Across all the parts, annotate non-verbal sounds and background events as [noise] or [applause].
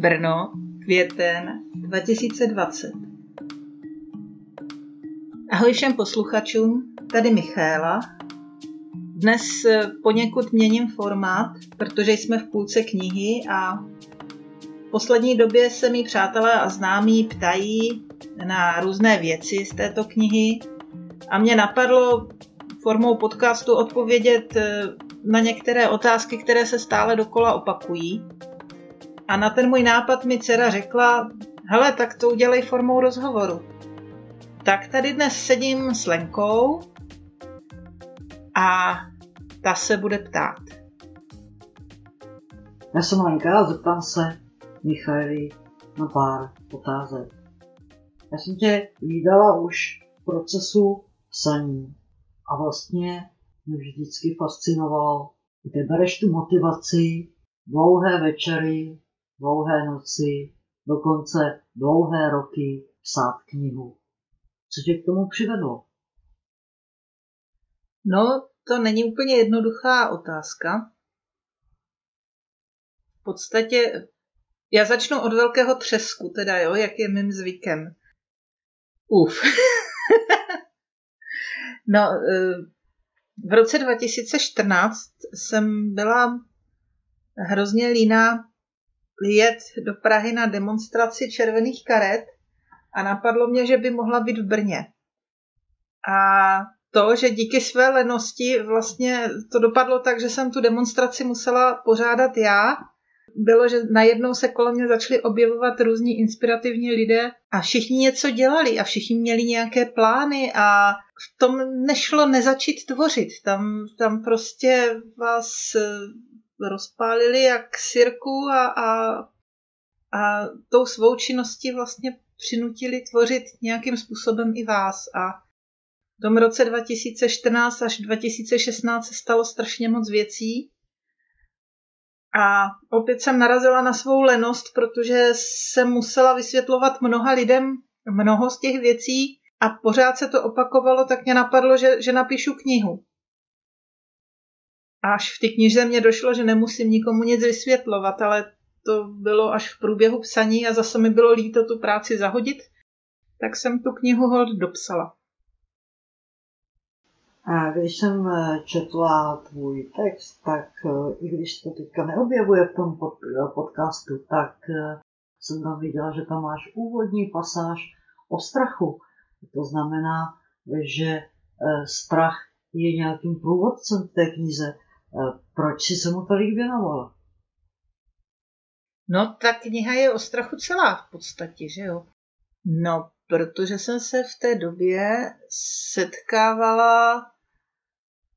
Brno, květen 2020. Ahoj všem posluchačům, tady Michála. Dnes eh, poněkud měním formát, protože jsme v půlce knihy a v poslední době se mi přátelé a známí ptají na různé věci z této knihy a mě napadlo formou podcastu odpovědět eh, na některé otázky, které se stále dokola opakují. A na ten můj nápad mi dcera řekla, hele, tak to udělej formou rozhovoru. Tak tady dnes sedím s Lenkou a ta se bude ptát. Já jsem Lenka a zeptám se Michaili na pár otázek. Já jsem tě vydala už v procesu psaní a vlastně mě vždycky fascinovalo, kde bereš tu motivaci, dlouhé večery, dlouhé noci, dokonce dlouhé roky psát knihu. Co tě k tomu přivedlo? No, to není úplně jednoduchá otázka. V podstatě já začnu od velkého třesku, teda jo, jak je mým zvykem. Uf. [laughs] no, e, v roce 2014 jsem byla hrozně líná jet do Prahy na demonstraci červených karet a napadlo mě, že by mohla být v Brně. A to, že díky své lenosti vlastně to dopadlo tak, že jsem tu demonstraci musela pořádat já, bylo, že najednou se kolem mě začaly objevovat různí inspirativní lidé a všichni něco dělali a všichni měli nějaké plány a v tom nešlo nezačít tvořit. Tam, tam prostě vás rozpálili jak sirku a, a, a tou svou činností vlastně přinutili tvořit nějakým způsobem i vás. A v tom roce 2014 až 2016 se stalo strašně moc věcí. A opět jsem narazila na svou lenost, protože jsem musela vysvětlovat mnoha lidem mnoho z těch věcí a pořád se to opakovalo, tak mě napadlo, že, že napíšu knihu až v té knize mě došlo, že nemusím nikomu nic vysvětlovat, ale to bylo až v průběhu psaní a zase mi bylo líto tu práci zahodit, tak jsem tu knihu hold dopsala. A když jsem eh, četla tvůj text, tak eh, i když to teďka neobjevuje v tom eh, podcastu, tak jsem tam viděla, že tam máš úvodní pasáž o strachu. To znamená, že strach je nějakým průvodcem v té knize. Proč jsi se mu tolik věnovala? No, ta kniha je o strachu celá v podstatě, že jo? No, protože jsem se v té době setkávala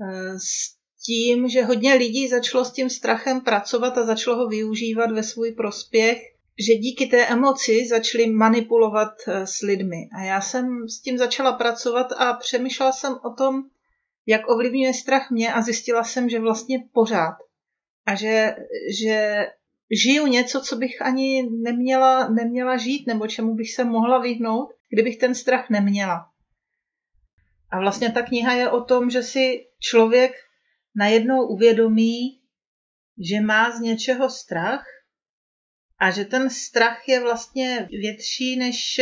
eh, s tím, že hodně lidí začalo s tím strachem pracovat a začalo ho využívat ve svůj prospěch, že díky té emoci začali manipulovat eh, s lidmi. A já jsem s tím začala pracovat a přemýšlela jsem o tom, jak ovlivňuje strach mě a zjistila jsem, že vlastně pořád. A že, že žiju něco, co bych ani neměla, neměla žít, nebo čemu bych se mohla vyhnout, kdybych ten strach neměla. A vlastně ta kniha je o tom, že si člověk najednou uvědomí, že má z něčeho strach a že ten strach je vlastně větší než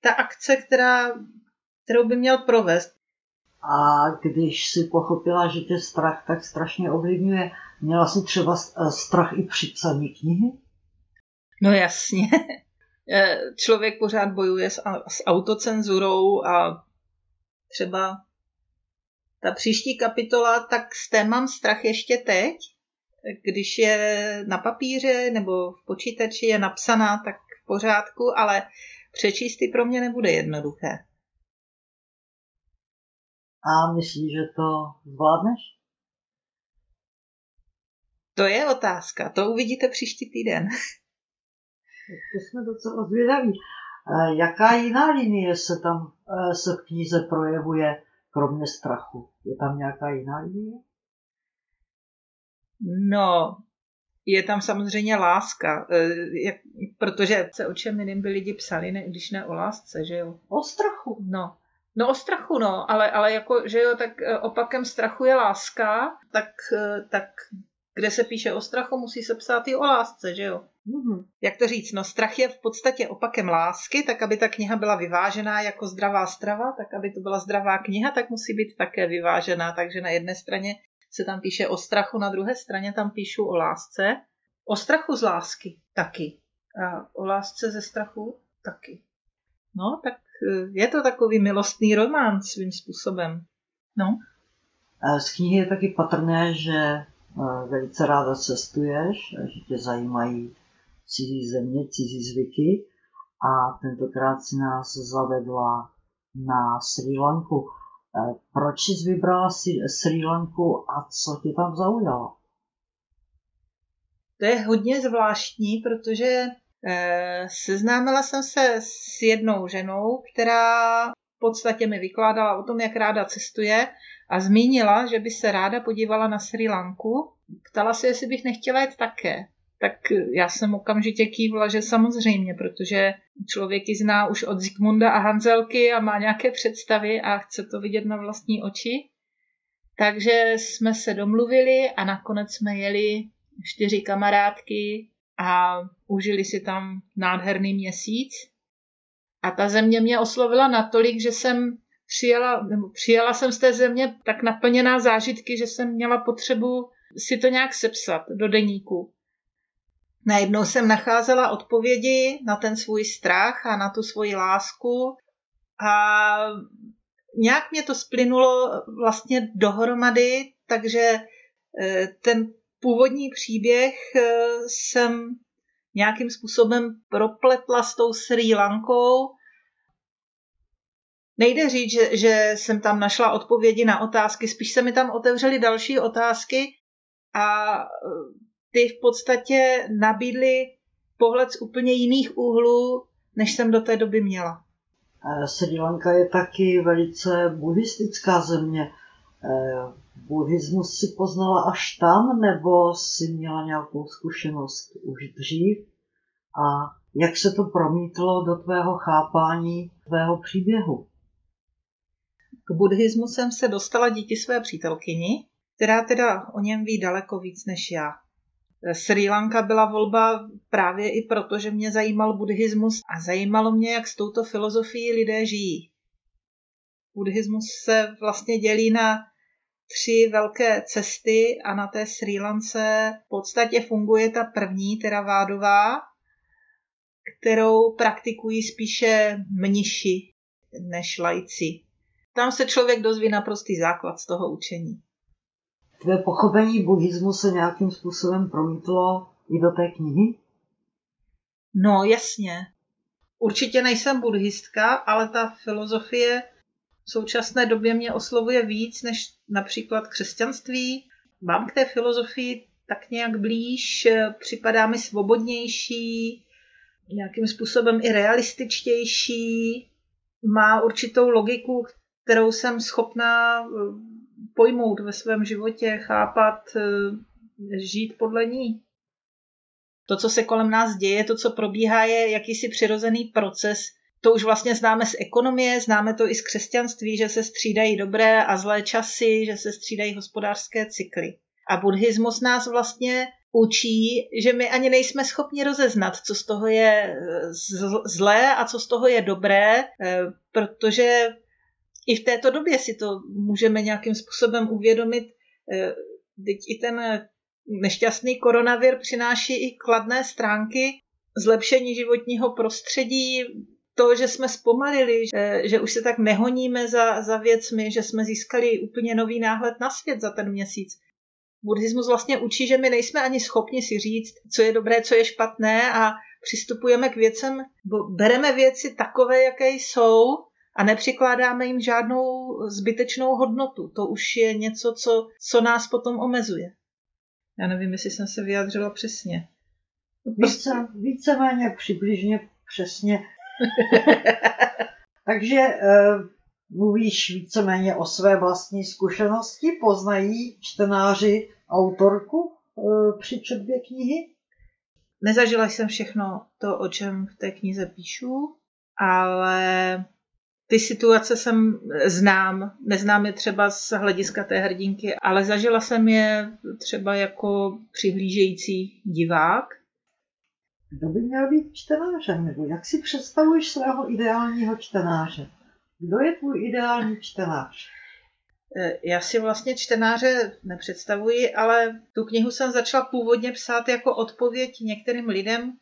ta akce, která, kterou by měl provést. A když si pochopila, že tě strach tak strašně ovlivňuje, měla jsi třeba eh, strach i při psaní knihy? No jasně. [laughs] Eh, člověk pořád bojuje s, s autocenzurou a třeba ta příští kapitola, tak s té mám strach ještě teď, když je na papíře nebo v počítači je napsaná, tak v pořádku, ale přečíst ty pro mě nebude jednoduché. A myslíš, že to zvládneš? To je otázka, to uvidíte příští týden. [laughs] To jsme docela zvědaví. E, jaká jiná linie se tam e, se v knize projevuje, kromě strachu? Je tam nějaká jiná linie? No, je tam samozřejmě láska, e, protože se o čem jiným by lidi psali, ne, když ne o lásce, že jo? O strachu. No, No o strachu, no, ale, ale jako, že jo, tak e, opakem strachu je láska, tak, e, tak kde se píše o strachu, musí se psát i o lásce, že jo? Mm-hmm. Jak to říct? No strach je v podstatě opakem lásky, tak aby ta kniha byla vyvážená jako zdravá strava, tak aby to byla zdravá kniha, tak musí být také vyvážená. Takže na jedné straně se tam píše o strachu, na druhé straně tam píšu o lásce. O strachu z lásky taky. A o lásce ze strachu taky. No, tak eh, je to takový milostný román svým způsobem. No. Z knihy je taky patrné, že eh, velice ráda cestuješ, že tě zajímají cizí země, cizí zvyky a tentokrát si nás zavedla na Sri Lanku. Eh, proč jsi vybrala Sri Lanku a co tě tam zaujalo? To je hodně zvláštní, protože eh, seznámila jsem se s jednou ženou, která v podstatě mi vykládala o tom, jak ráda cestuje a zmínila, že by se ráda podívala na Sri Lanku. Ptala se, jestli bych nechtěla jet také tak já jsem okamžitě kývla, že samozřejmě, protože člověk ji zná už od Zikmunda a Hanzelky a má nějaké představy a chce to vidět na vlastní oči. Takže jsme se domluvili a nakonec jsme jeli čtyři kamarádky a užili si tam nádherný měsíc. A ta země mě oslovila natolik, že jsem přijela, nebo přijela jsem z té země tak naplněná zážitky, že jsem měla potřebu si to nějak sepsat do deníku. Najednou jsem nacházela odpovědi na ten svůj strach a na tu svoji lásku a nějak mě to splynulo vlastně dohromady, takže eh, ten původní příběh eh, jsem nějakým způsobem propletla s tou Sri Lankou. Nejde říct, že, že jsem tam našla odpovědi na otázky, spíš se mi tam otevřely další otázky a ty v podstatě nabídly pohled z úplně jiných úhlů, než jsem do té doby měla. Sri Lanka je taky velice buddhistická země. Eh, buddhismus si poznala až tam, nebo si měla nějakou zkušenost už dřív? A jak se to promítlo do tvého chápání tvého příběhu? K buddhismu jsem se dostala díky své přítelkyni, která teda o něm ví daleko víc než já. Sri Lanka byla volba právě i proto, že mě zajímal buddhismus a zajímalo mě, jak s touto filozofií lidé žijí. Buddhismus se vlastně dělí na tři velké cesty a na té Sri Lance v podstatě funguje ta první, teda vádová, kterou praktikují spíše mniši než lajci. Tam se člověk dozví naprostý základ z toho učení. Tvé pochopení buddhismu se nějakým způsobem promítlo i do té knihy? No, jasně. Určitě nejsem buddhistka, ale ta filozofie v současné době mě oslovuje víc než například křesťanství. Mám k té filozofii tak nějak blíž, připadá mi svobodnější, nějakým způsobem i realističtější, má určitou logiku, kterou jsem schopná pojmout ve svém životě, chápat, eh, žít podle ní. To, co se kolem nás děje, to, co probíhá, je jakýsi přirozený proces. To už vlastně známe z ekonomie, známe to i z křesťanství, že se střídají dobré a zlé časy, že se střídají hospodářské cykly. A buddhismus nás vlastně učí, že my ani nejsme schopni rozeznat, co z toho je zlé a co z toho je dobré, eh, protože i v této době si to můžeme nějakým způsobem uvědomit. Eh, teď i ten nešťastný koronavir přináší i kladné stránky, zlepšení životního prostředí, to, že jsme zpomalili, že, že už se tak nehoníme za, za věcmi, že jsme získali úplně nový náhled na svět za ten měsíc. Buddhismus vlastně učí, že my nejsme ani schopni si říct, co je dobré, co je špatné a přistupujeme k věcem, bereme věci takové, jaké jsou a nepřikládáme jim žádnou zbytečnou hodnotu. To už je něco, co, co nás potom omezuje. Já nevím, jestli jsem se vyjádřila přesně. Více, víceméně přibližně přesně. [laughs] Takže uh, mluvíš víceméně o své vlastní zkušenosti, poznají čtenáři autorku uh, při četbě knihy? Nezažila jsem všechno to, o čem v té knize píšu, ale ty situace jsem znám, neznám je třeba z hlediska té hrdinky, ale zažila jsem je třeba jako přihlížející divák. Kdo by měl být čtenářem, nebo jak si představuješ svého ideálního čtenáře? Kdo je tvůj ideální čtenář? E, já si vlastně čtenáře nepředstavuji, ale tu knihu jsem začala původně psát jako odpověď některým lidem,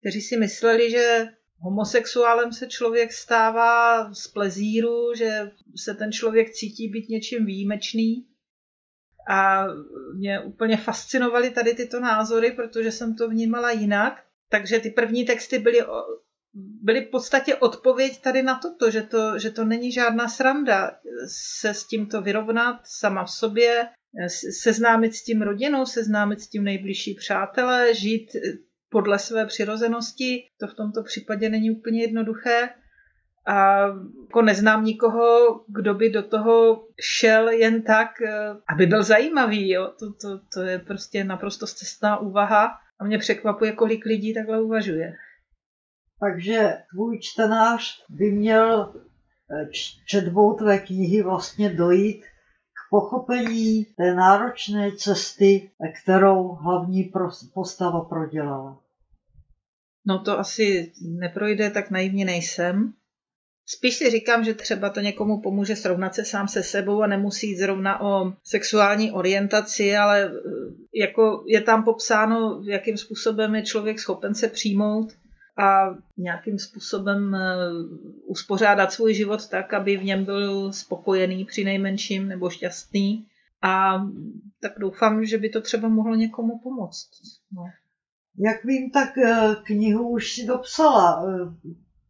kteří si mysleli, že homosexuálem se člověk stává z plezíru, že se ten člověk cítí být něčím výjimečný. A mě úplně fascinovaly tady tyto názory, protože jsem to vnímala jinak. Takže ty první texty byly, byly v podstatě odpověď tady na toto, že to, že to není žádná sranda se s tímto vyrovnat sama v sobě, seznámit s tím rodinou, seznámit s tím nejbližší přátelé, žít podle své přirozenosti. To v tomto případě není úplně jednoduché. A jako neznám nikoho, kdo by do toho šel jen tak, eh, aby byl zajímavý. Jo? To, to, to je prostě naprosto cestná úvaha a mě překvapuje, kolik lidí takhle uvažuje. Takže tvůj čtenář by měl eh, četbou tvé knihy vlastně dojít k pochopení té náročné cesty, kterou hlavní postava prodělala. No to asi neprojde, tak naivně nejsem. Spíš si říkám, že třeba to někomu pomůže srovnat se sám se sebou a nemusí jít zrovna o sexuální orientaci, ale eh, jako je tam popsáno, jakým způsobem je člověk schopen se přijmout a nějakým způsobem eh, uspořádat svůj život tak, aby v něm byl spokojený při nejmenším nebo šťastný. A tak doufám, že by to třeba mohlo někomu pomoct. No. Jak vím, tak eh, knihu už si dopsala.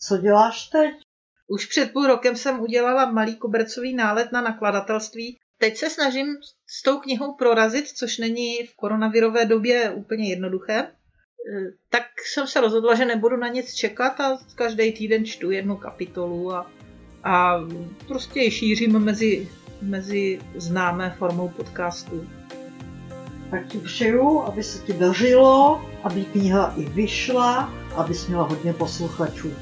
Co děláš teď? Už před půl rokem jsem udělala malý kobercový nálet na nakladatelství. Teď se snažím s tou knihou prorazit, což není v koronavirové době úplně jednoduché. Eh, tak jsem se rozhodla, že nebudu na nic čekat a každý týden čtu jednu kapitolu a, a prostě ji šířím mezi, mezi známé formou podcastu tak ti přeju, aby se ti dařilo, aby kniha i vyšla, aby měla hodně posluchačů.